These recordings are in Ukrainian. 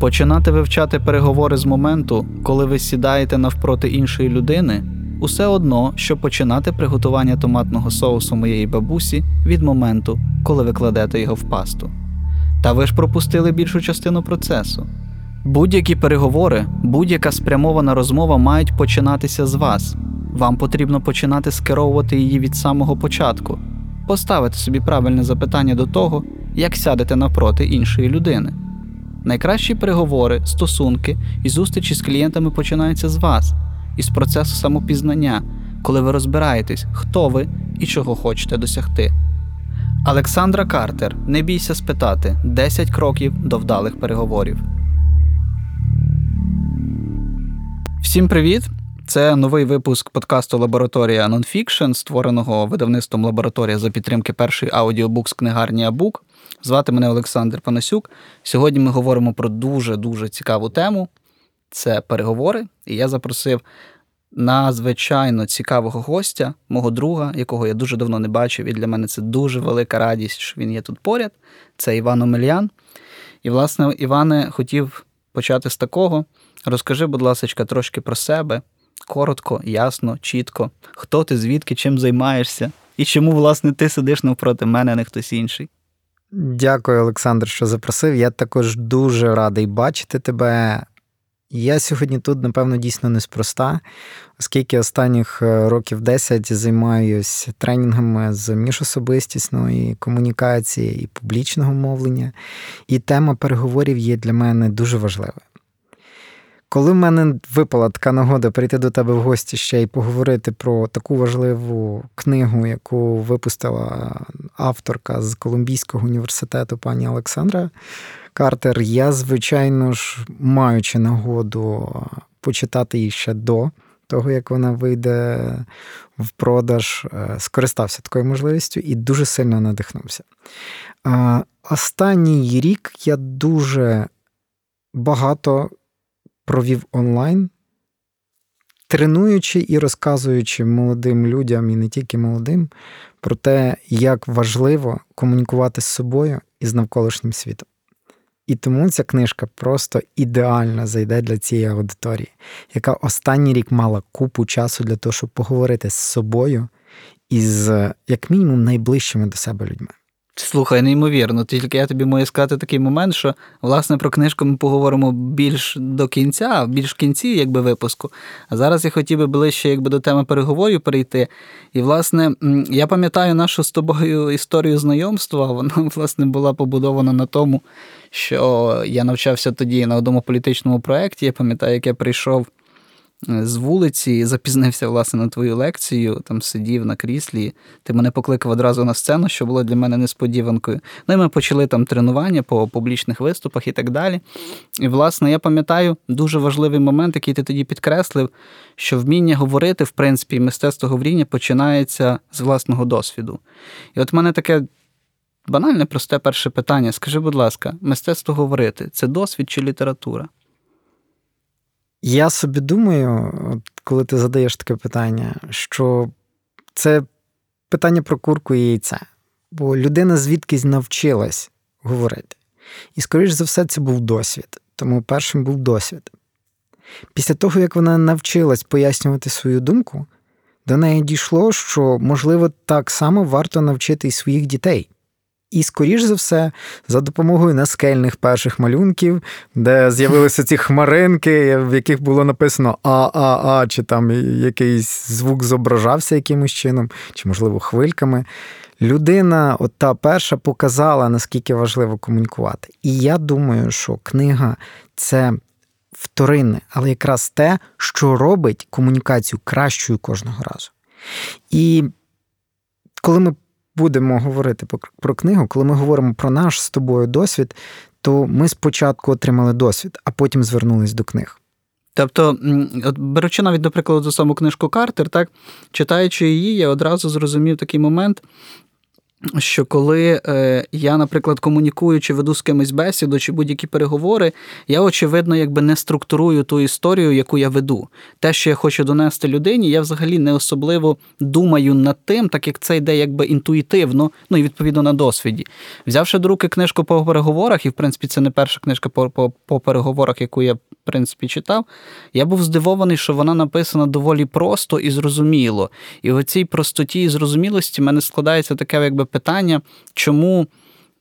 Починати вивчати переговори з моменту, коли ви сідаєте навпроти іншої людини, усе одно, що починати приготування томатного соусу моєї бабусі від моменту, коли ви кладете його в пасту. Та ви ж пропустили більшу частину процесу. Будь-які переговори, будь-яка спрямована розмова мають починатися з вас. Вам потрібно починати скеровувати її від самого початку, поставити собі правильне запитання до того, як сядете навпроти іншої людини. Найкращі переговори, стосунки і зустрічі з клієнтами починаються з вас, із процесу самопізнання, коли ви розбираєтесь, хто ви і чого хочете досягти. Олександра Картер. Не бійся спитати 10 кроків до вдалих переговорів. Всім привіт! Це новий випуск подкасту Лабораторія Nonfiction, створеного видавництвом лабораторія за підтримки першої аудіобукс книгарні Абук. Звати мене Олександр Панасюк. Сьогодні ми говоримо про дуже-дуже цікаву тему це переговори. І я запросив надзвичайно цікавого гостя, мого друга, якого я дуже давно не бачив, і для мене це дуже велика радість, що він є тут поряд. Це Іван Омельян. І, власне, Іване, хотів почати з такого. Розкажи, будь ласка, трошки про себе, коротко, ясно, чітко. Хто ти, звідки, чим займаєшся, і чому, власне, ти сидиш навпроти мене, а не хтось інший. Дякую, Олександр, що запросив. Я також дуже радий бачити тебе. Я сьогодні тут, напевно, дійсно неспроста, оскільки останніх е, років 10 займаюся тренінгами з міжособистісної комунікації і публічного мовлення, і тема переговорів є для мене дуже важливою. Коли в мене випала така нагода прийти до тебе в гості ще й поговорити про таку важливу книгу, яку випустила авторка з Колумбійського університету пані Олександра Картер, я, звичайно ж, маючи нагоду почитати її ще до того, як вона вийде в продаж, е, скористався такою можливістю і дуже сильно надихнувся. Останній рік я дуже багато провів онлайн, тренуючи і розказуючи молодим людям, і не тільки молодим, про те, як важливо комунікувати з собою і з навколишнім світом. І тому ця книжка просто ідеально зайде для цієї аудиторії, яка останній рік мала купу часу для того, щоб поговорити з собою і з, як мінімум, найближчими до себе людьми. Слухай, неймовірно. Тільки я тобі можу сказати такий момент, що власне про книжку ми поговоримо більш до кінця, більш в кінці, якби випуску. А зараз я хотів би ближче, якби до теми переговорів перейти. І, власне, я пам'ятаю нашу з тобою історію знайомства. Вона, власне, була побудована на тому, що я навчався тоді на одному політичному проєкті. Я пам'ятаю, як я прийшов з вулиці, запізнився власне на твою лекцію, там сидів на кріслі. Ти мене покликав одразу на сцену, що було для мене несподіванкою. Ну і ми почали там тренування по публічних виступах і так далі. І, власне, я пам'ятаю дуже важливий момент, який ти тоді підкреслив, що вміння говорити, в принципі, мистецтво говоріння починається з власного досвіду. І от в мене таке. Банальне, просте перше питання. Скажи, будь ласка, мистецтво говорити це досвід чи література? Я собі думаю, коли ти задаєш таке питання, що це питання про курку і яйце. Бо людина звідкись навчилась говорити. І, скоріш за все, це був досвід. Тому першим був досвід. Після того, як вона навчилась пояснювати свою думку, до неї дійшло, що, можливо, так само варто навчити і своїх дітей. І, скоріш за все, за допомогою наскельних перших малюнків, де з'явилися ці хмаринки, в яких було написано А-А-А, чи там якийсь звук зображався якимось чином, чи, можливо, хвильками. Людина, от та перша, показала, наскільки важливо комунікувати. І я думаю, що книга це вторинне, але якраз те, що робить комунікацію кращою кожного разу. І коли ми будемо говорити про книгу, коли ми говоримо про наш з тобою досвід, то ми спочатку отримали досвід, а потім звернулись до книг. Тобто, от беручи навіть, до прикладу, саму книжку Картер, так, читаючи її, я одразу зрозумів такий момент, що коли е, я, наприклад, комунікую чи веду з кимось бесіду, чи будь-які переговори, я, очевидно, якби не структурую ту історію, яку я веду. Те, що я хочу донести людині, я взагалі не особливо думаю над тим, так як це йде якби інтуїтивно, ну і відповідно на досвіді. Взявши до руки книжку по переговорах, і в принципі це не перша книжка по, по, по переговорах, яку я принципі читав, я був здивований, що вона написана доволі просто і зрозуміло. І в цій простоті і зрозумілості в мене складається таке якби питання, чому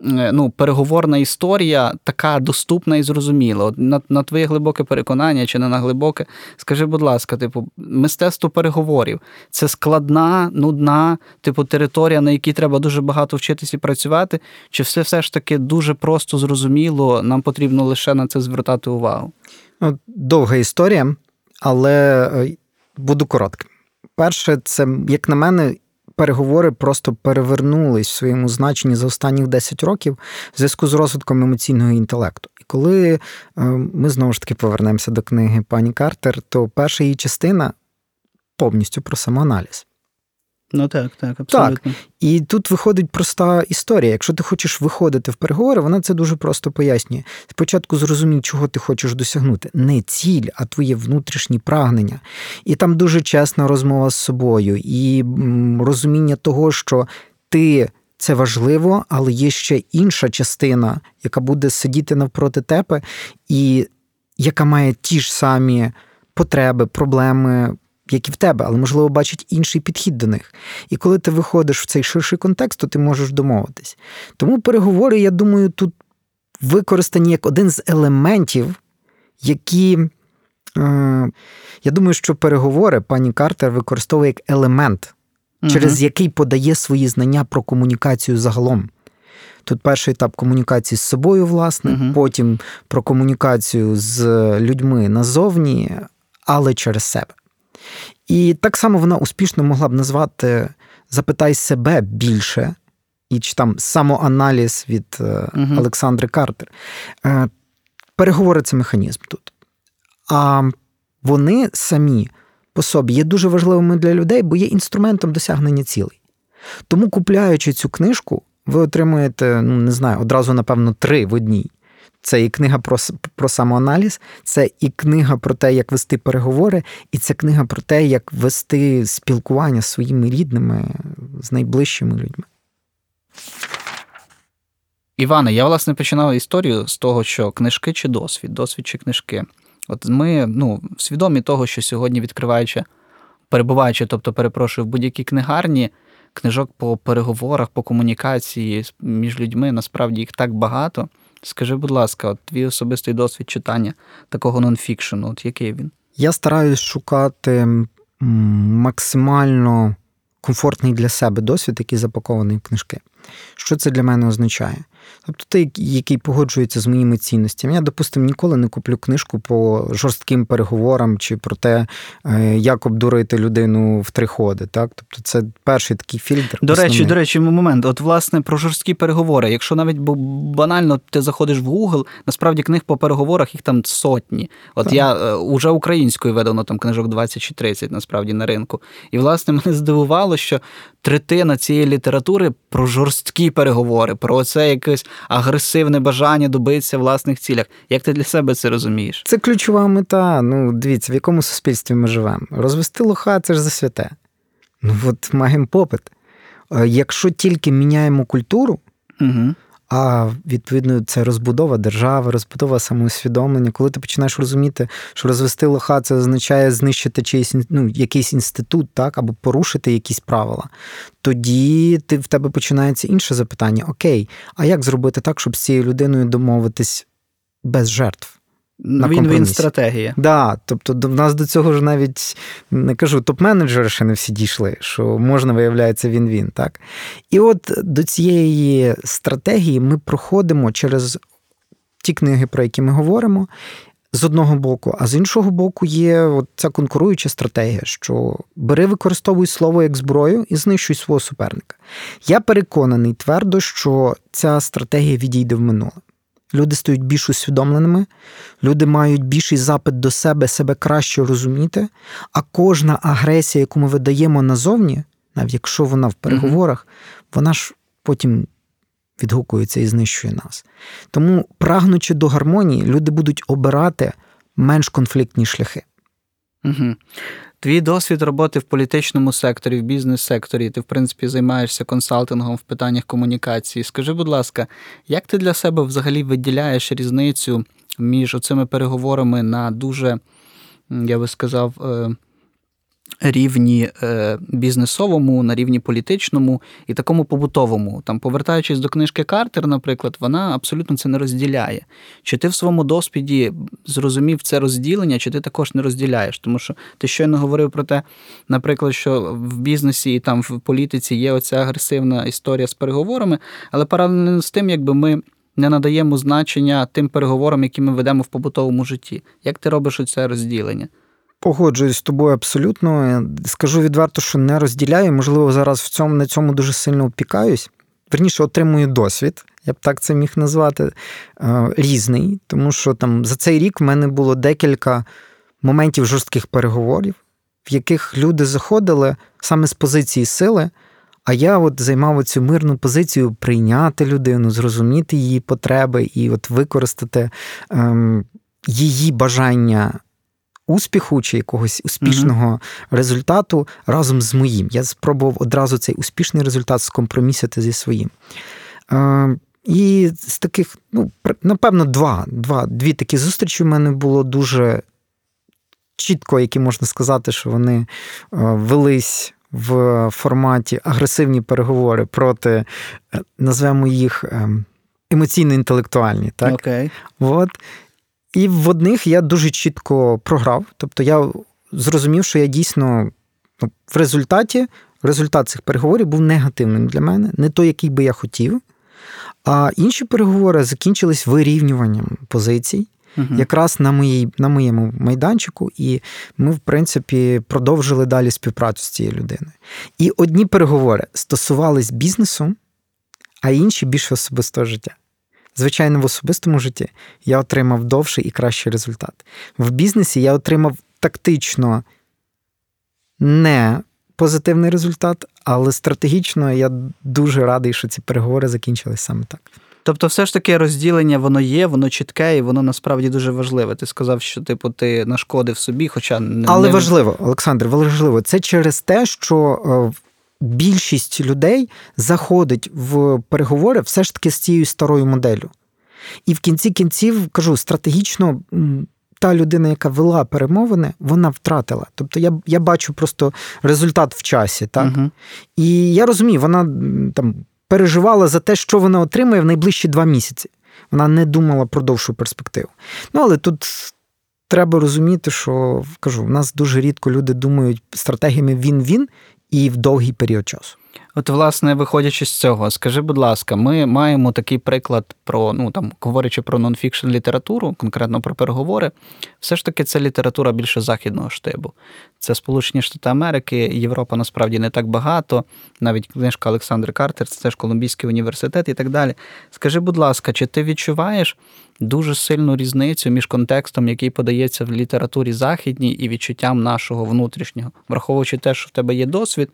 е, ну, переговорна історія така доступна і зрозуміла. На, на твоє глибоке переконання чи не на глибоке, скажи, будь ласка, типу, мистецтво переговорів це складна, нудна, типу, територія, на якій треба дуже багато вчитися і працювати, чи все все ж таки дуже просто зрозуміло, нам потрібно лише на це звертати увагу? Ну, Довга історія, але е, буду коротким. Перше, це, як на мене, переговори просто перевернулись в своєму значенні за останні 10 років в зв'язку з розвитком емоційного інтелекту. І коли е, ми знову ж таки повернемося до книги пані Картер, то перша її частина повністю про самоаналіз. Ну так, так, абсолютно. І тут виходить проста історія. Якщо ти хочеш виходити в переговори, вона це дуже просто пояснює. Спочатку зрозумій, чого ти хочеш досягнути. Не ціль, а твоє внутрішні прагнення. І там дуже чесна розмова з собою, і розуміння того, що ти. Це важливо, але є ще інша частина, яка буде сидіти навпроти тебе, і яка має ті ж самі потреби, проблеми, як і в тебе, але, можливо, бачить інший підхід до них. І коли ти виходиш в цей ширший контекст, то ти можеш домовитись. Тому переговори, я думаю, тут використані як один з елементів, які. Е, я думаю, що переговори пані Картер використовує як елемент, угу. через який подає свої знання про комунікацію загалом. Тут перший етап комунікації з собою, власне, угу. потім про комунікацію з людьми назовні, але через себе. І так само вона успішно могла б назвати Запитай себе більше, і чи там самоаналіз від uh Олександри Картер. Е, переговори це механізм тут. А вони самі по собі є дуже важливими для людей, бо є інструментом досягнення цілей. Тому, купляючи цю книжку, ви отримуєте, ну не знаю, одразу, напевно, три в одній. Це і книга про про самоаналіз, це і книга про те, як вести переговори, і це книга про те, як вести спілкування з своїми рідними, з найближчими людьми. Іване, я власне починав історію з того, що книжки чи досвід, досвід чи книжки. От ми ну, свідомі того, що сьогодні відкриваючи, перебуваючи, тобто, перепрошую, в будь-якій книгарні, книжок по переговорах, по комунікації між людьми, насправді їх так багато. Скажи, будь ласка, от твій особистий досвід читання такого нонфікшену, от який він? Я стараюсь шукати максимально комфортний для себе досвід, який запакований в книжки. Що це для мене означає? Тобто той, який погоджується з моїми цінностями. Я, допустимо, ніколи не куплю книжку по жорстким переговорам чи про те, е, як обдурити людину в три ходи. Так? Тобто це перший такий фільтр. До основний. речі, до речі, момент. От, власне, про жорсткі переговори. Якщо навіть банально ти заходиш в Google, насправді книг по переговорах їх там сотні. От так. я е, уже українською видано там книжок 20 чи 30 насправді на ринку. І, власне, мене здивувало, що третина цієї літератури про жорсткі переговори, про це якесь агресивне бажання добитися власних цілях. Як ти для себе це розумієш? Це ключова мета. Ну, дивіться, в якому суспільстві ми живемо. Розвести лоха це ж за святе. Ну от маємо попит. Е, якщо тільки міняємо культуру, угу. А відповідно це розбудова держави, розбудова самоусвідомлення. Коли ти починаєш розуміти, що розвести лоха це означає знищити чийсь ну, якийсь інститут, так, або порушити якісь правила, тоді ти в тебе починається інше запитання: Окей, а як зробити так, щоб з цією людиною домовитись без жертв? На Він-він стратегія. Да, тобто в нас до цього ж навіть не кажу, топ-менеджери ще не всі дійшли, що можна, виявляється, він-він. так? І от до цієї стратегії ми проходимо через ті книги, про які ми говоримо. З одного боку, а з іншого боку, є от ця конкуруюча стратегія, що бери, використовуй слово як зброю і знищуй свого суперника. Я переконаний твердо, що ця стратегія відійде в минуле. Люди стають більш усвідомленими, люди мають більший запит до себе, себе краще розуміти, а кожна агресія, яку ми видаємо назовні, навіть якщо вона в переговорах, вона ж потім відгукується і знищує нас. Тому, прагнучи до гармонії, люди будуть обирати менш конфліктні шляхи. Угу. Твій досвід роботи в політичному секторі, в бізнес-секторі, ти, в принципі, займаєшся консалтингом в питаннях комунікації. Скажи, будь ласка, як ти для себе взагалі виділяєш різницю між оцими переговорами на дуже, я би сказав, е, рівні е, бізнесовому, на рівні політичному і такому побутовому. Там, повертаючись до книжки Картер, наприклад, вона абсолютно це не розділяє. Чи ти в своєму досвіді зрозумів це розділення, чи ти також не розділяєш? Тому що ти щойно говорив про те, наприклад, що в бізнесі і там в політиці є оця агресивна історія з переговорами, але паралельно з тим, якби ми. Не надаємо значення тим переговорам, які ми ведемо в побутовому житті. Як ти робиш оце розділення? Погоджуюсь з тобою абсолютно. Скажу відверто, що не розділяю. Можливо, зараз в цьому на цьому дуже сильно опікаюсь. Верніше отримую досвід, я б так це міг назвати, е, різний, тому що там за цей рік в мене було декілька моментів жорстких переговорів, в яких люди заходили саме з позиції сили. А я от займав цю мирну позицію прийняти людину, зрозуміти її потреби і от використати ем, її бажання успіху чи якогось успішного mm-hmm. результату разом з моїм. Я спробував одразу цей успішний результат скомпромісити зі своїм. Е, І з таких, ну, напевно, два, два, дві такі зустрічі в мене було дуже чітко, які можна сказати, що вони велись. В форматі агресивні переговори проти, е, назвемо їх ем, емоційно-інтелектуальні. Так? Okay. От. І в одних я дуже чітко програв. Тобто я зрозумів, що я дійсно ну, в результаті результат цих переговорів був негативним для мене, не той, який би я хотів. А інші переговори закінчились вирівнюванням позицій. Uh-huh. Якраз на моїй, на моєму майданчику, і ми, в принципі, продовжили далі співпрацю з цією людиною. І одні переговори стосувались бізнесу, а інші більше особистого життя. Звичайно, в особистому житті я отримав довший і кращий результат. В бізнесі я отримав тактично не позитивний результат, але стратегічно я дуже радий, що ці переговори закінчились саме так. Тобто, все ж таки розділення воно є, воно чітке, і воно насправді дуже важливе. Ти сказав, що типу ти нашкодив собі, хоча не але важливо, Олександр, важливо. Це через те, що е, більшість людей заходить в переговори все ж таки з цією старою моделлю. І в кінці кінців кажу, стратегічно. Та людина, яка вела перемовини, вона втратила. Тобто я я бачу просто результат в часі. так? Uh-huh. І я розумію, вона там переживала за те, що вона отримає в найближчі два місяці. Вона не думала про довшу перспективу. Ну, але тут треба розуміти, що кажу, в нас дуже рідко люди думають стратегіями він-він і в довгий період часу. От, власне, виходячи з цього, скажи, будь ласка, ми маємо такий приклад про, ну там, говорячи про нонфікшн літературу, конкретно про переговори, все ж таки це література більше західного штибу. Це Сполучені Штати Америки, Європа насправді не так багато. Навіть книжка Олександр Картер, це теж Колумбійський університет і так далі. Скажи, будь ласка, чи ти відчуваєш дуже сильну різницю між контекстом, який подається в літературі західній, і відчуттям нашого внутрішнього, враховуючи те, що в тебе є досвід?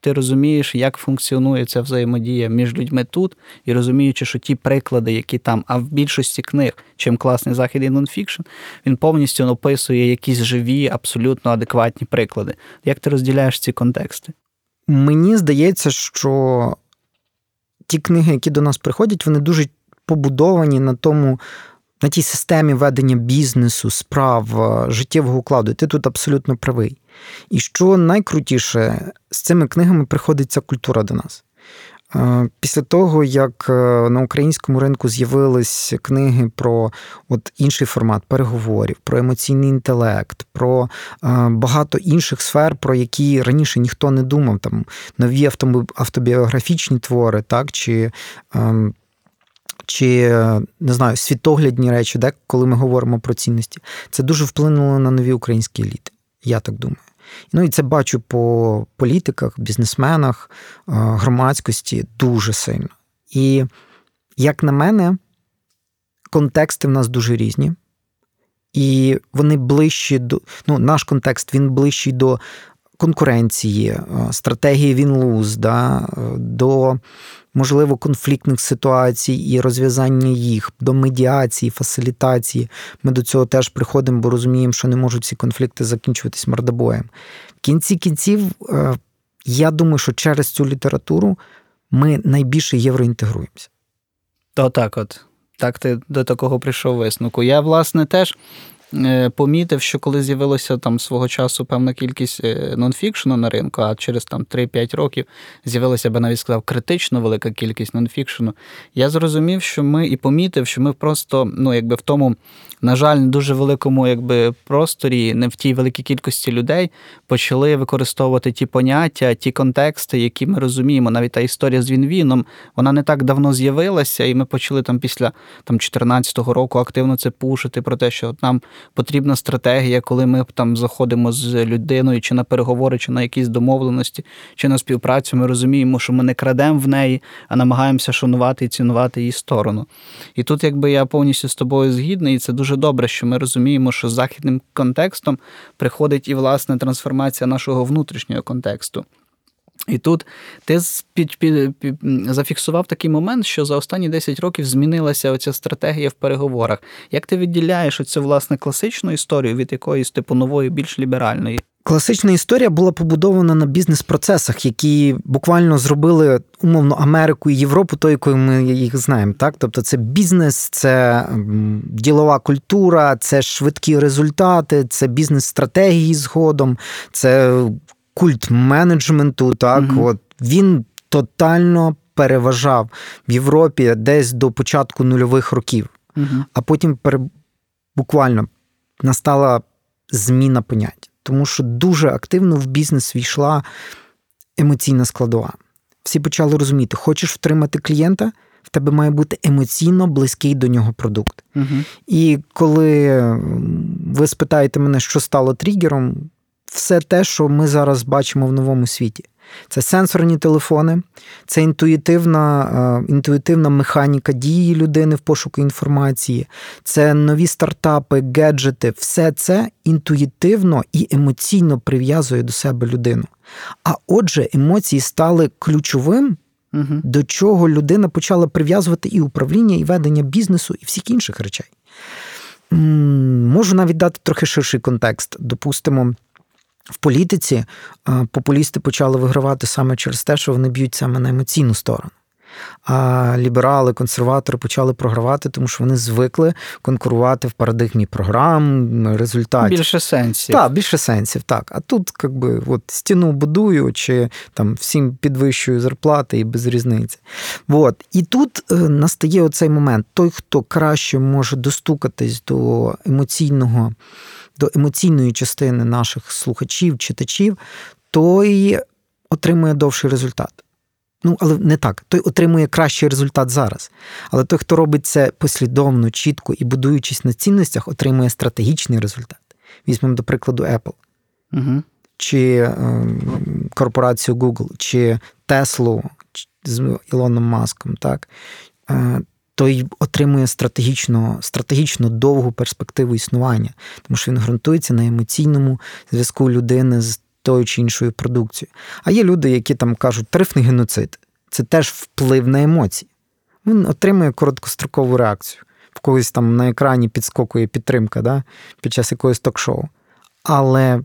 Ти розумієш, як функціонує ця взаємодія між людьми тут, і розуміючи, що ті приклади, які там, а в більшості книг, чим класний захід і нонфікшн, він повністю описує якісь живі, абсолютно адекватні приклади. Як ти розділяєш ці контексти? Мені здається, що ті книги, які до нас приходять, вони дуже побудовані на тому. На тій системі ведення бізнесу, справ, життєвого укладу, ти тут абсолютно правий. І що найкрутіше, з цими книгами приходиться культура до нас. Е, після того, як е, на українському ринку з'явились книги про от інший формат переговорів, про емоційний інтелект, про е, багато інших сфер, про які раніше ніхто не думав, там нові автобіографічні твори, так, чи ем, чи не знаю, світоглядні речі, де, коли ми говоримо про цінності, це дуже вплинуло на нові українські еліти. Я так думаю. Ну і це бачу по політиках, бізнесменах, е, громадськості дуже сильно. І, як на мене, контексти в нас дуже різні. І вони ближчі до. Ну, наш контекст він ближчий до конкуренції, е, стратегії він-луз, да, до, можливо, конфліктних ситуацій і розв'язання їх, до медіації, фасилітації. Ми до цього теж приходимо, бо розуміємо, що не можуть ці конфлікти закінчуватись мордобоєм. В кінці кінців, е, я думаю, що через цю літературу ми найбільше євроінтегруємося. То так от. Так ти до такого прийшов висновку. Я, власне, теж е, помітив, що коли з'явилося там свого часу певна кількість е, нонфікшену на ринку, а через там 3-5 років з'явилася, би навіть сказав, критично велика кількість нонфікшену, я зрозумів, що ми і помітив, що ми просто, ну, якби в тому, на жаль, дуже великому якби, просторі, не в тій великій кількості людей почали використовувати ті поняття, ті контексти, які ми розуміємо. Навіть та історія з Вінвіном, вона не так давно з'явилася, і ми почали там після там 14-го року активно це пушити про те, що нам потрібна стратегія, коли ми там заходимо з людиною, чи на переговори, чи на якісь домовленості, чи на співпрацю. Ми розуміємо, що ми не крадемо в неї, а намагаємося шанувати і цінувати її сторону. І тут, якби я повністю з тобою згідний, і це дуже добре, що ми розуміємо, що з західним контекстом приходить і власне трансформація нашого внутрішнього контексту. І тут ти зафіксував такий момент, що за останні 10 років змінилася оця стратегія в переговорах. Як ти відділяєш оцю власне класичну історію від якоїсь типу нової, більш ліберальної? Класична історія була побудована на бізнес-процесах, які буквально зробили умовно Америку і Європу, то якою ми їх знаємо. Так, тобто, це бізнес, це ділова культура, це швидкі результати, це бізнес-стратегії згодом, це культ менеджменту. Так, угу. от він тотально переважав в Європі десь до початку нульових років, угу. а потім пере... буквально настала зміна понять. Тому що дуже активно в бізнес війшла емоційна складова. Всі почали розуміти, хочеш втримати клієнта, в тебе має бути емоційно близький до нього продукт. Угу. І коли ви спитаєте мене, що стало тригером, все те, що ми зараз бачимо в новому світі. Це сенсорні телефони, це інтуїтивна е, інтуїтивна механіка дії людини в пошуку інформації, це нові стартапи, гаджети. Все це інтуїтивно і емоційно прив'язує до себе людину. А отже, емоції стали ключовим, угу. до чого людина почала прив'язувати і управління, і ведення бізнесу, і всіх інших речей. Можу навіть дати трохи ширший контекст. Допустимо. В політиці популісти почали вигравати саме через те, що вони б'ють саме на емоційну сторону. А ліберали, консерватори почали програвати, тому що вони звикли конкурувати в парадигмі програм, результатів. Більше сенсів. Так, більше сенсів, так. А тут, якби, от стіну будую, чи там всім підвищую зарплати і без різниці. От. І тут е, настає оцей момент: той, хто краще може достукатись до емоційного до емоційної частини наших слухачів, читачів, той отримує довший результат. Ну, але не так. Той отримує кращий результат зараз. Але той, хто робить це послідовно, чітко і будуючись на цінностях, отримує стратегічний результат. Візьмемо, до прикладу, Apple. Угу. Чи е, корпорацію Google, чи Теслу з Ілоном Маском, так? Е, той отримує стратегічно стратегічно довгу перспективу існування, тому що він ґрунтується на емоційному зв'язку людини з тою чи іншою продукцією. А є люди, які там кажуть, тарифний геноцид це теж вплив на емоції. Він отримує короткострокову реакцію. В когось там на екрані підскокує підтримка да, під час якогось ток-шоу. Але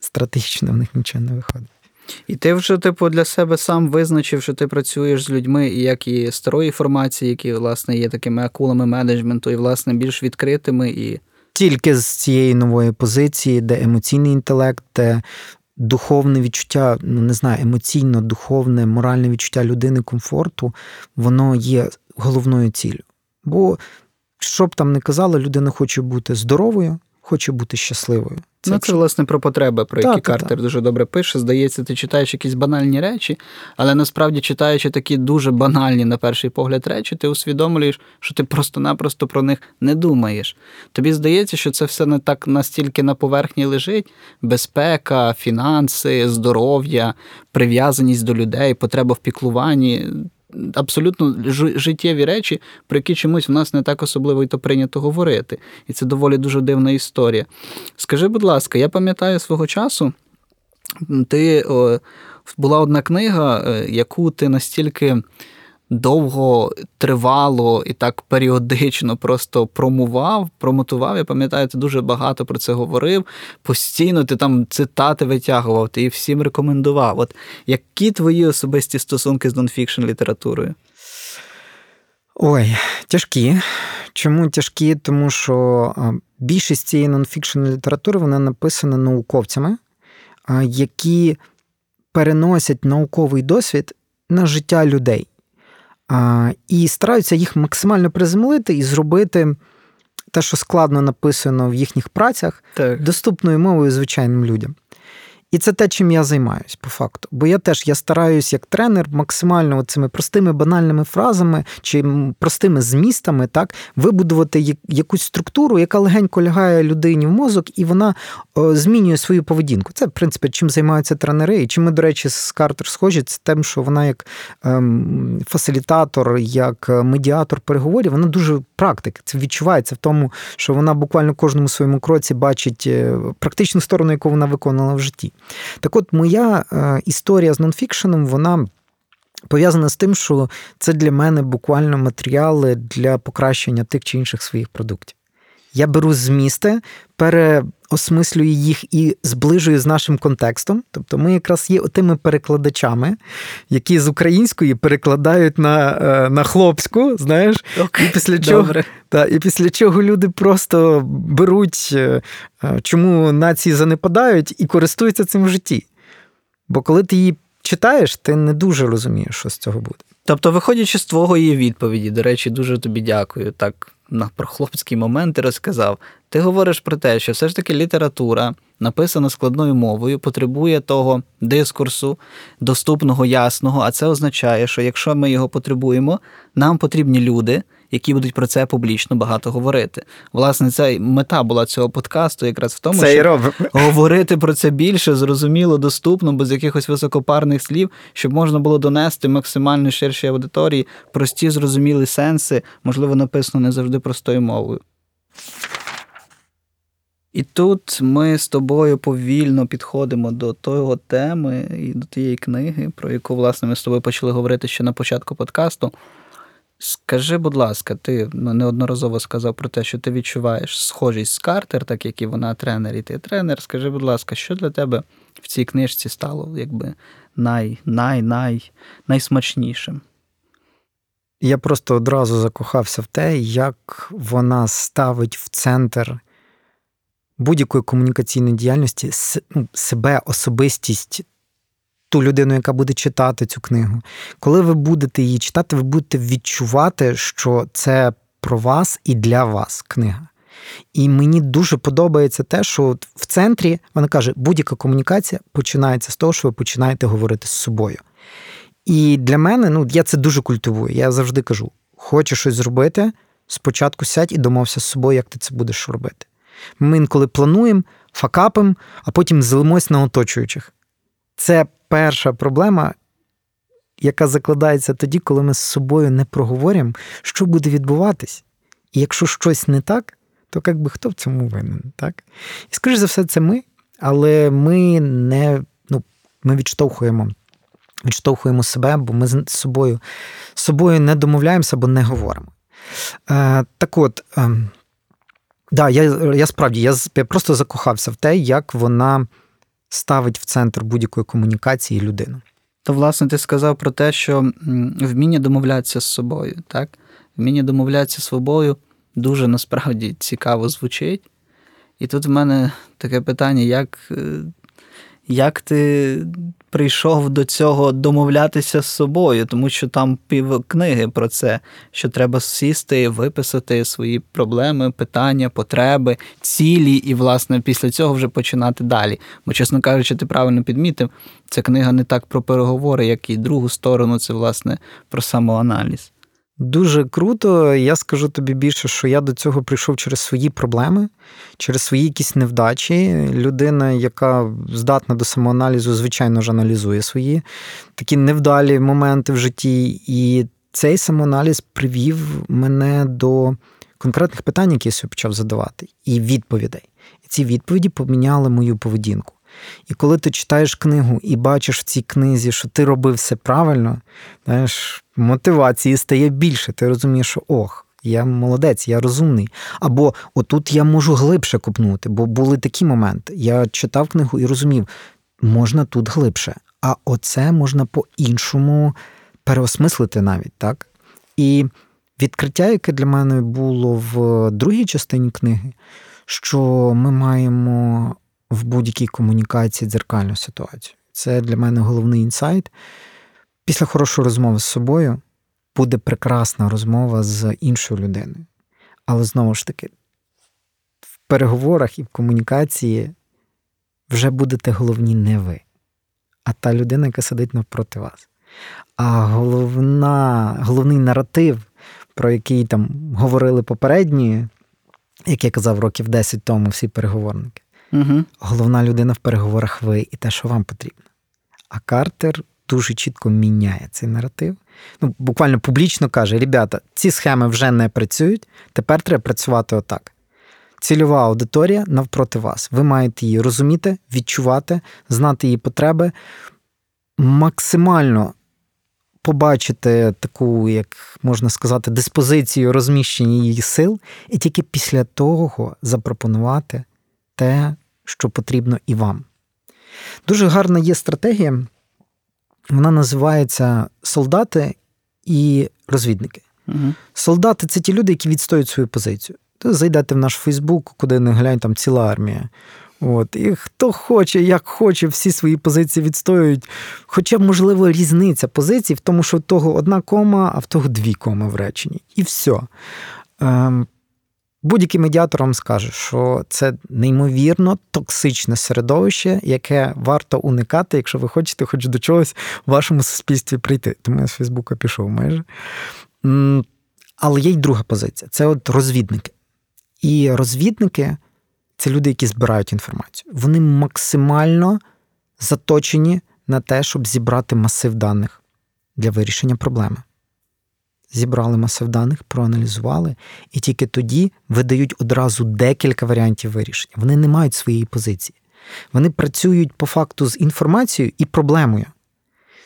стратегічно в них нічого не виходить. І ти вже, типу, для себе сам визначив, що ти працюєш з людьми, як і старої формації, які, власне, є такими акулами менеджменту, і, власне, більш відкритими і. Тільки з цієї нової позиції, де емоційний інтелект, де духовне відчуття, ну не знаю, емоційно, духовне, моральне відчуття людини комфорту, воно є головною ціллю. Бо, що б там не казали, людина хоче бути здоровою, хоче бути щасливою. Це, ну, це, власне, про потреби, про які та, Картер та. дуже добре пише. Здається, ти читаєш якісь банальні речі, але насправді читаючи такі дуже банальні, на перший погляд, речі, ти усвідомлюєш, що ти просто-напросто про них не думаєш. Тобі здається, що це все не так настільки на поверхні лежить: безпека, фінанси, здоров'я, прив'язаність до людей, потреба в піклуванні абсолютно життєві речі, про які чомусь в нас не так особливо і то прийнято говорити. І це доволі дуже дивна історія. Скажи, будь ласка, я пам'ятаю свого часу. ти о, була одна книга, е, яку ти настільки довго тривало і так періодично просто промував, промотував. Я пам'ятаю, ти дуже багато про це говорив. Постійно ти там цитати витягував, ти її всім рекомендував. От які твої особисті стосунки з нонфікшн літературою? Ой, тяжкі. Чому тяжкі? Тому що більшість цієї нонфікшн літератури вона написана науковцями, які переносять науковий досвід на життя людей. І стараються їх максимально приземлити і зробити те, що складно написано в їхніх працях, так. доступною мовою звичайним людям. І це те, чим я займаюсь по факту. Бо я теж я стараюсь як тренер максимально цими простими банальними фразами чи простими змістами так вибудувати якусь структуру, яка легенько лягає людині в мозок, і вона змінює свою поведінку. Це, в принципі, чим займаються тренери. І чим ми, до речі, з Картер схожі, це тим, що вона як ем, фасилітатор, як медіатор переговорів, вона дуже практик. Це відчувається в тому, що вона буквально кожному своєму кроці бачить е, практичну сторону, яку вона виконала в житті. Так от, моя е, історія з нонфікшеном, вона. Пов'язана з тим, що це для мене буквально матеріали для покращення тих чи інших своїх продуктів. Я беру змісти, переосмислюю їх і зближую з нашим контекстом. Тобто ми якраз є тими перекладачами, які з української перекладають на е, на хлопську, знаєш, okay, і після чого та, і після чого люди просто беруть, е, е, чому нації занепадають, і користуються цим в житті. Бо коли ти її читаєш, ти не дуже розумієш, що з цього буде. Тобто, виходячи з твого її відповіді, до речі, дуже тобі дякую. Так на про хлопські моменти розказав. Ти говориш про те, що все ж таки література, написана складною мовою, потребує того дискурсу, доступного, ясного. А це означає, що якщо ми його потребуємо, нам потрібні люди, які будуть про це публічно багато говорити. Власне, це мета була цього подкасту, якраз в тому, це щоб говорити про це більше, зрозуміло, доступно, без якихось високопарних слів, щоб можна було донести максимально ширшій аудиторії прості, зрозумілі сенси, можливо, написано не завжди простою мовою. І тут ми з тобою повільно підходимо до того теми і до тієї книги, про яку, власне, ми з тобою почали говорити ще на початку подкасту. Скажи, будь ласка, ти ну, неодноразово сказав про те, що ти відчуваєш схожість з Картер, так як і вона тренер, і ти тренер. Скажи, будь ласка, що для тебе в цій книжці стало якби най-най-най найсмачнішим? Я просто одразу закохався в те, як вона ставить в центр будь-якої комунікаційної діяльності ну, себе, особистість ту людину, яка буде читати цю книгу. Коли ви будете її читати, ви будете відчувати, що це про вас і для вас книга. І мені дуже подобається те, що в центрі вона каже, будь-яка комунікація починається з того, що ви починаєте говорити з собою. І для мене, ну, я це дуже культивую. Я завжди кажу: хочеш щось зробити, спочатку сядь і домовся з собою, як ти це будеш робити. Ми інколи плануємо, факапимо, а потім злимось на оточуючих. Це перша проблема, яка закладається тоді, коли ми з собою не проговоримо, що буде відбуватись. І якщо щось не так, то як би хто в цьому винен? так? І скоріш за все, це ми, але ми не ну, ми відштовхуємо. Відштовхуємо себе, бо ми з собою з собою не домовляємося або не говоримо. Е, Так от, е, да, я я справді я, я просто закохався в те, як вона ставить в центр будь-якої комунікації людину. То, власне, ти сказав про те, що вміння домовлятися з собою, так? Вміння домовлятися з собою дуже насправді цікаво звучить. І тут в мене таке питання, як е, як ти прийшов до цього домовлятися з собою, тому що там пів книги про це, що треба сісти, виписати свої проблеми, питання, потреби, цілі, і, власне, після цього вже починати далі. Бо, чесно кажучи, ти правильно підмітив, ця книга не так про переговори, як і другу сторону, це, власне, про самоаналіз. Дуже круто. Я скажу тобі більше, що я до цього прийшов через свої проблеми, через свої якісь невдачі. Людина, яка здатна до самоаналізу, звичайно ж аналізує свої такі невдалі моменти в житті. І цей самоаналіз привів мене до конкретних питань, які я собі почав задавати, і відповідей. І ці відповіді поміняли мою поведінку. І коли ти читаєш книгу і бачиш в цій книзі, що ти робив все правильно, знаєш, мотивації стає більше. Ти розумієш, що ох, я молодець, я розумний. Або отут я можу глибше купнути, бо були такі моменти. Я читав книгу і розумів, можна тут глибше, а оце можна по-іншому переосмислити навіть, так? І відкриття, яке для мене було в другій частині книги, що ми маємо в будь-якій комунікації дзеркальну ситуацію. Це для мене головний інсайт. Після хорошої розмови з собою буде прекрасна розмова з іншою людиною. Але знову ж таки, в переговорах і в комунікації вже будете головні не ви, а та людина, яка сидить навпроти вас. А головна, головний наратив, про який там говорили попередні, як я казав, років 10 тому всі переговорники. Угу. Головна людина в переговорах ви і те, що вам потрібно. А Картер дуже чітко міняє цей наратив. Ну, буквально публічно каже: ребята, ці схеми вже не працюють, тепер треба працювати отак. Цільова аудиторія навпроти вас. Ви маєте її розуміти, відчувати, знати її потреби, максимально побачити таку, як можна сказати, диспозицію розміщення її сил, і тільки після того запропонувати те, що потрібно і вам. Дуже гарна є стратегія, вона називається солдати і розвідники. Угу. Солдати це ті люди, які відстоюють свою позицію. То зайдете в наш Фейсбук, куди не глянь, там ціла армія. От. І хто хоче, як хоче, всі свої позиції відстоюють. Хоча, можливо, різниця позицій в тому, що в того одна кома, а в того дві коми в реченні. І все. Ем, Будь-який медіатор вам скаже, що це неймовірно токсичне середовище, яке варто уникати, якщо ви хочете хоч до чогось в вашому суспільстві прийти. Тому я з Фейсбука пішов майже. Але є й друга позиція це от розвідники. І розвідники це люди, які збирають інформацію. Вони максимально заточені на те, щоб зібрати масив даних для вирішення проблеми. Зібрали масив даних, проаналізували, і тільки тоді видають одразу декілька варіантів вирішення. Вони не мають своєї позиції. Вони працюють по факту з інформацією і проблемою.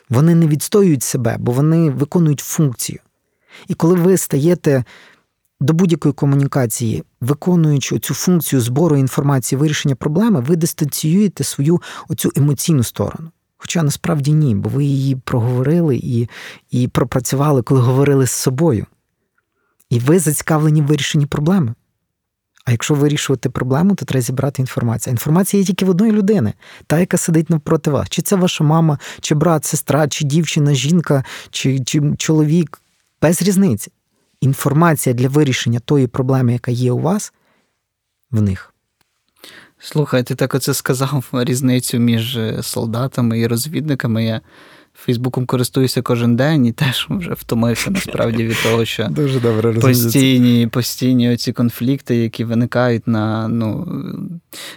Вони не відстоюють себе, бо вони виконують функцію. І коли ви стаєте до будь-якої комунікації, виконуючи цю функцію збору інформації, вирішення проблеми, ви дистанціюєте свою оцю емоційну сторону. Хоча насправді ні, бо ви її проговорили і, і пропрацювали, коли говорили з собою. І ви зацікавлені в вирішенні проблеми. А якщо вирішувати проблему, то треба зібрати інформацію. Інформація є тільки в одної людини, та, яка сидить навпроти вас. Чи це ваша мама, чи брат, сестра, чи дівчина, жінка, чи, чи чоловік. Без різниці. Інформація для вирішення тої проблеми, яка є у вас, в них. Слухай, ти так оце сказав різницю між е, солдатами і розвідниками. Я Фейсбуком користуюся кожен день і теж вже втомився насправді від того, що Дуже добре постійні постійні оці конфлікти, які виникають на. ну,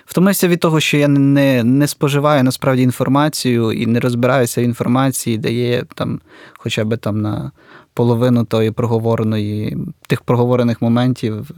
Втомився від того, що я не не споживаю насправді інформацію і не розбираюся в інформації, де є там хоча б там на половину тої проговореної, тих проговорених моментів,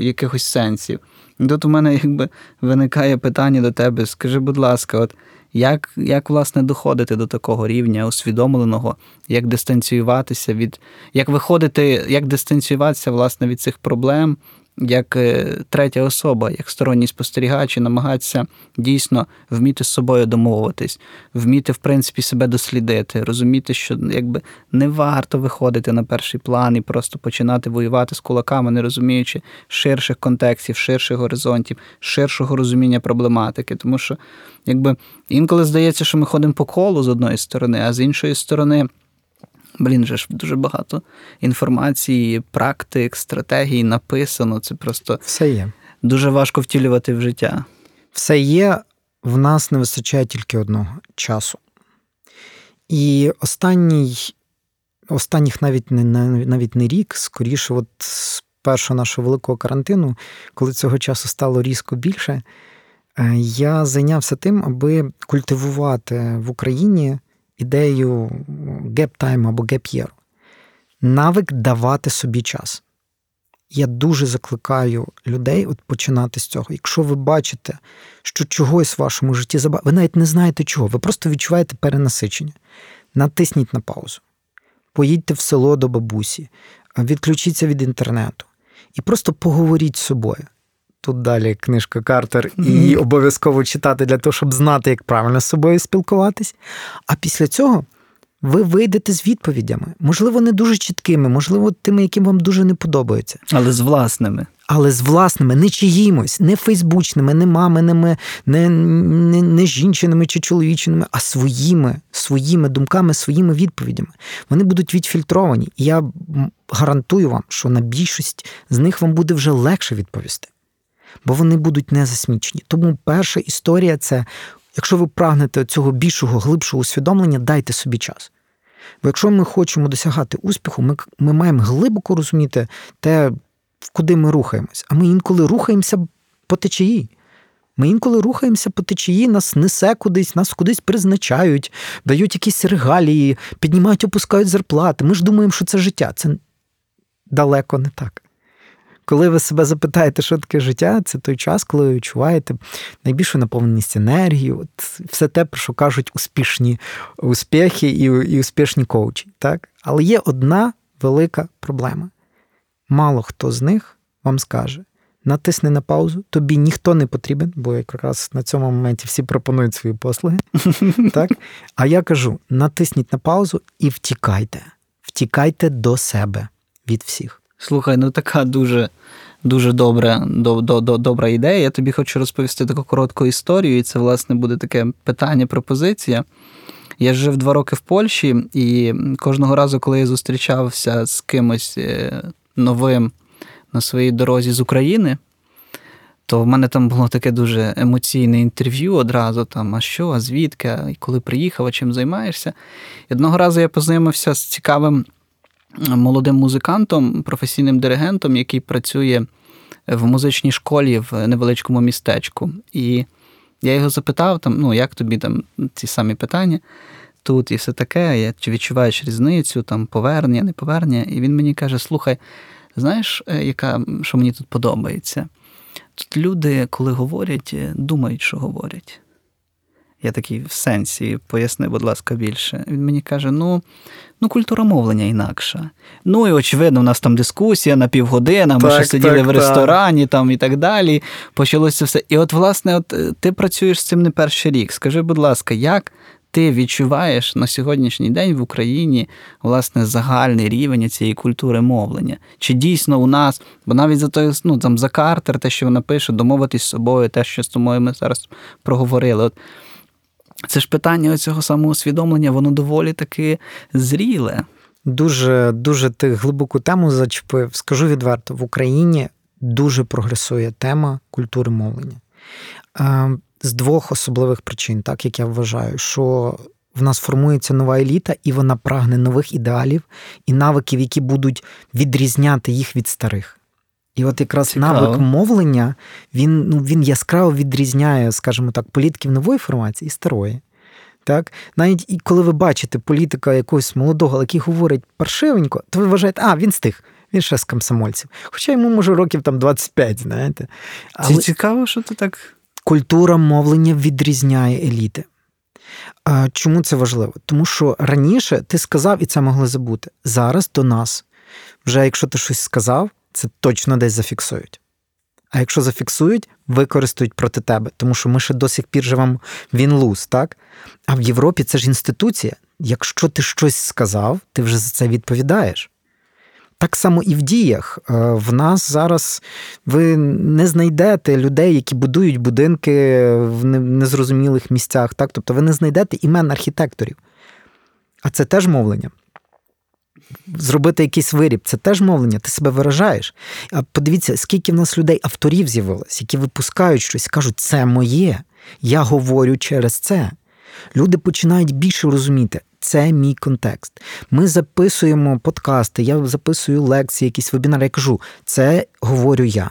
якихось сенсів. І тут у мене якби виникає питання до тебе: скажи, будь ласка, от як, як власне доходити до такого рівня усвідомленого, як дистанціюватися від, як виходити, як дистанціюватися власне від цих проблем, як е, третя особа, як сторонній спостерігач, і намагатися дійсно вміти з собою домовитись, вміти, в принципі, себе дослідити, розуміти, що якби не варто виходити на перший план і просто починати воювати з кулаками, не розуміючи ширших контекстів, ширших горизонтів, ширшого розуміння проблематики. Тому що, якби інколи здається, що ми ходимо по колу з одної сторони, а з іншої сторони. Блін, же ж дуже багато інформації, практик, стратегій написано. Це просто все є. Дуже важко втілювати в життя. Все є, в нас не вистачає тільки одного часу. І останній, останніх навіть не навіть не рік, скоріше, от з першого нашого великого карантину, коли цього часу стало різко більше, е, я зайнявся тим, аби культивувати в Україні ідею геп-тайму або геп-єру. Навик давати собі час. Я дуже закликаю людей от починати з цього. Якщо ви бачите, що чогось в вашому житті забагато, ви навіть не знаєте чого, ви просто відчуваєте перенасичення. Натисніть на паузу, поїдьте в село до бабусі, відключіться від інтернету і просто поговоріть з собою. Тут далі книжка Картер, і її обов'язково читати для того, щоб знати, як правильно з собою спілкуватись. А після цього ви вийдете з відповідями, можливо, не дуже чіткими, можливо, тими, яким вам дуже не подобаються. Але з власними. Але з власними, не чиїмось, не фейсбучними, не маминими, не, не, не жінчинами чи чоловічиними, а своїми, своїми думками, своїми відповідями. Вони будуть відфільтровані. І я гарантую вам, що на більшість з них вам буде вже легше відповісти, бо вони будуть не засмічені. Тому перша історія це. Якщо ви прагнете цього більшого, глибшого усвідомлення, дайте собі час. Бо якщо ми хочемо досягати успіху, ми ми маємо глибоко розуміти те, куди ми рухаємось. А ми інколи рухаємося по течії. Ми інколи рухаємося по течії, нас несе кудись, нас кудись призначають, дають якісь регалії, піднімають, опускають зарплати. Ми ж думаємо, що це життя. Це далеко не так. Коли ви себе запитаєте, що таке життя, це той час, коли ви відчуваєте найбільшу наповненість енергії, от все те, про що кажуть успішні успіхи і і успішні коучі. Так? Але є одна велика проблема. Мало хто з них вам скаже: натисни на паузу, тобі ніхто не потрібен, бо якраз на цьому моменті всі пропонують свої послуги. так? А я кажу: натисніть на паузу і втікайте. Втікайте до себе від всіх. Слухай, ну така дуже дуже добра до, до, до, добра ідея. Я тобі хочу розповісти таку коротку історію, і це, власне, буде таке питання, пропозиція. Я жив два роки в Польщі, і кожного разу, коли я зустрічався з кимось е, новим на своїй дорозі з України, то в мене там було таке дуже емоційне інтерв'ю одразу там, а що, а звідки, і коли приїхав, а чим займаєшся. І одного разу я познайомився з цікавим молодим музикантом, професійним диригентом, який працює в музичній школі в невеличкому містечку. І я його запитав, там, ну, як тобі там ці самі питання тут і все таке, чи відчуваєш різницю, там повернення, не повернення. І він мені каже: слухай, знаєш, е, яка, що мені тут подобається? Тут люди, коли говорять, е, думають, що говорять. Я такий в сенсі, поясни, будь ласка, більше. Він мені каже: ну, ну культура мовлення інакша. Ну і очевидно, у нас там дискусія на півгодини, ми так, ще сиділи так, в ресторані там і так далі. Почалося все. І от, власне, от е, ти працюєш з цим не перший рік. Скажи, будь ласка, як ти відчуваєш на сьогоднішній день в Україні власне загальний рівень цієї культури мовлення? Чи дійсно у нас, бо навіть за той, ну там за Картер, те, що вона пише, домовитись з собою, те, що з тобою ми зараз проговорили. От це ж питання цього самоусвідомлення, воно доволі таки зріле. Дуже дуже ти глибоку тему зачепив. Скажу відверто, в Україні дуже прогресує тема культури мовлення. Е, з двох особливих причин, так як я вважаю, що в нас формується нова еліта, і вона прагне нових ідеалів і навиків, які будуть відрізняти їх від старих. І от якраз Цікаво. навик мовлення він ну, він яскраво відрізняє, скажімо так, політиків нової формації і старої. Так? Навіть і коли ви бачите політика якогось молодого, який говорить паршивенько, то ви вважаєте, а він з тих, він ще з комсомольців. Хоча йому, може, років там 25, знаєте. Але... Це цікаво, що ти так. Культура мовлення відрізняє еліти. А, Чому це важливо? Тому що раніше ти сказав і це могли забути. Зараз до нас, вже якщо ти щось сказав, це точно десь зафіксують. А якщо зафіксують, використають проти тебе, тому що ми ще до сих пір живемо він луз, так? А в Європі це ж інституція. Якщо ти щось сказав, ти вже за це відповідаєш. Так само і в діях. Е, в нас зараз ви не знайдете людей, які будують будинки в незрозумілих місцях. Так? Тобто ви не знайдете імен архітекторів. А це теж мовлення зробити якийсь виріб, це теж мовлення, ти себе виражаєш. А подивіться, скільки в нас людей авторів з'явилось, які випускають щось, кажуть, це моє, я говорю через це. Люди починають більше розуміти, це мій контекст. Ми записуємо подкасти, я записую лекції, якісь вебінари, я кажу, це говорю я.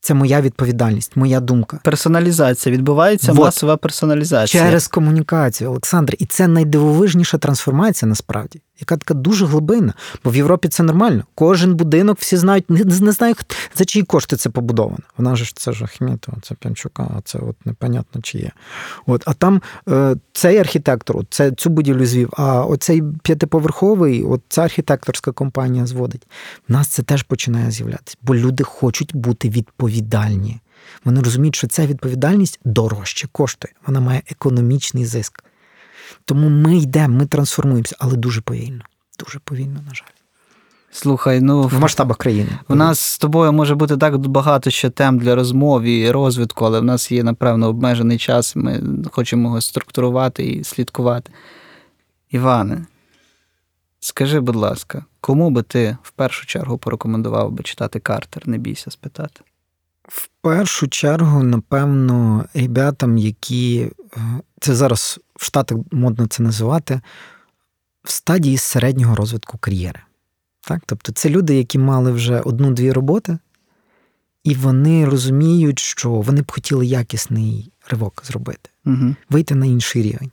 Це моя відповідальність, моя думка. Персоналізація відбувається вот. масова персоналізація через комунікацію, Олександр. І це найдивовижніша трансформація насправді. Яка така дуже глибинна. Бо в Європі це нормально. Кожен будинок всі знають, не, не знаю, за чиї кошти це побудовано. Вона ж це ж Ахметова, це Пянчука, а це от непонятно чиє. От, а там е, цей архітектор, от це, цю будівлю звів, а оцей п'ятиповерховий, от ця архітекторська компанія зводить. В нас це теж починає з'являтися, бо люди хочуть бути відповідальні. Вони розуміють, що ця відповідальність дорожче коштує, вона має економічний зиск. Тому ми йдемо, ми трансформуємося, але дуже повільно. Дуже повільно, на жаль. Слухай, ну В масштабах країни. В нас з тобою може бути так багато ще тем для розмов і розвитку, але в нас є, напевно, обмежений час. Ми хочемо його структурувати і слідкувати. Іване, скажи, будь ласка, кому би ти в першу чергу порекомендував би читати Картер? Не бійся спитати. В першу чергу, напевно, ребятам, які е, це зараз в Штатах модно це називати, в стадії середнього розвитку кар'єри. Так? Тобто це люди, які мали вже одну-дві роботи, і вони розуміють, що вони б хотіли якісний ривок зробити, Угу. вийти на інший рівень.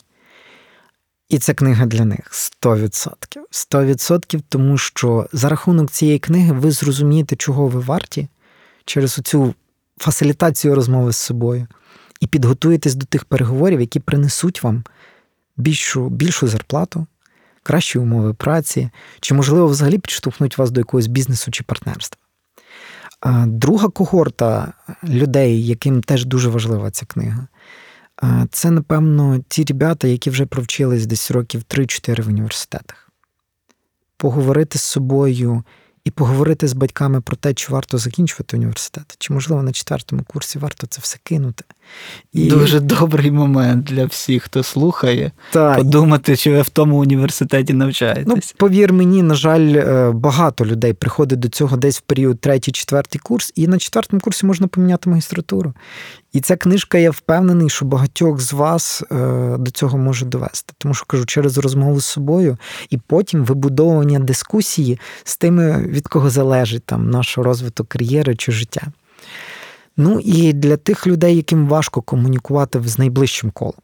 І ця книга для них 100%. 100%, тому що за рахунок цієї книги ви зрозумієте, чого ви варті через цю фасилітацію розмови з собою і підготуєтесь до тих переговорів, які принесуть вам більшу, більшу зарплату, кращі умови праці, чи, можливо, взагалі підштовхнуть вас до якогось бізнесу чи партнерства. Друга когорта людей, яким теж дуже важлива ця книга, це, напевно, ті ребята, які вже провчились десь років 3-4 в університетах. Поговорити з собою і поговорити з батьками про те, чи варто закінчувати університет, чи, можливо, на четвертому курсі варто це все кинути. І... Дуже добрий момент для всіх, хто слухає, Так, подумати, чи ви в тому університеті Ну, повір мені, на жаль, е, багато людей приходить до цього десь в період третій, четвертий курс, і на четвертому курсі можна поміняти магістратуру. І ця книжка, я впевнений, що багатьох з вас е, до цього може довести. Тому що кажу, через розмову з собою, і потім вибудовування дискусії з тими, від кого залежить там наш розвиток кар'єри чи життя. Ну і для тих людей, яким важко комунікувати з найближчим колом.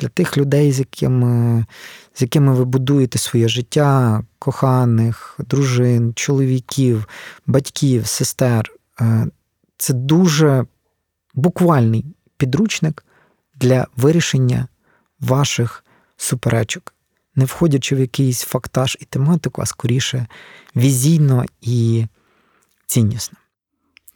Для тих людей, з якими, з якими ви будуєте своє життя, коханих, дружин, чоловіків, батьків, сестер. Е, Це дуже буквальний підручник для вирішення ваших суперечок, не входячи в якийсь фактаж і тематику, а скоріше візійно і ціннісно.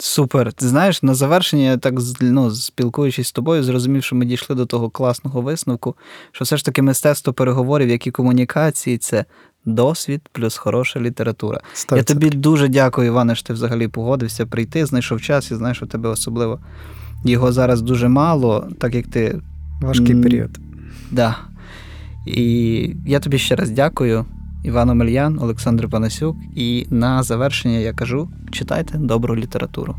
Супер. Ти знаєш, на завершення, я так ну, спілкуючись з тобою, зрозумів, що ми дійшли до того класного висновку, що все ж таки мистецтво переговорів, як і комунікації, це досвід плюс хороша література. Я 100%. тобі дуже дякую, Іване, що ти взагалі погодився прийти, знайшов час і знаєш, що тебе особливо його зараз дуже мало, так як ти. Важкий М, період. Да. І я тобі ще раз дякую. Іван Омельян, Олександр Панасюк. І на завершення я кажу: читайте добру літературу.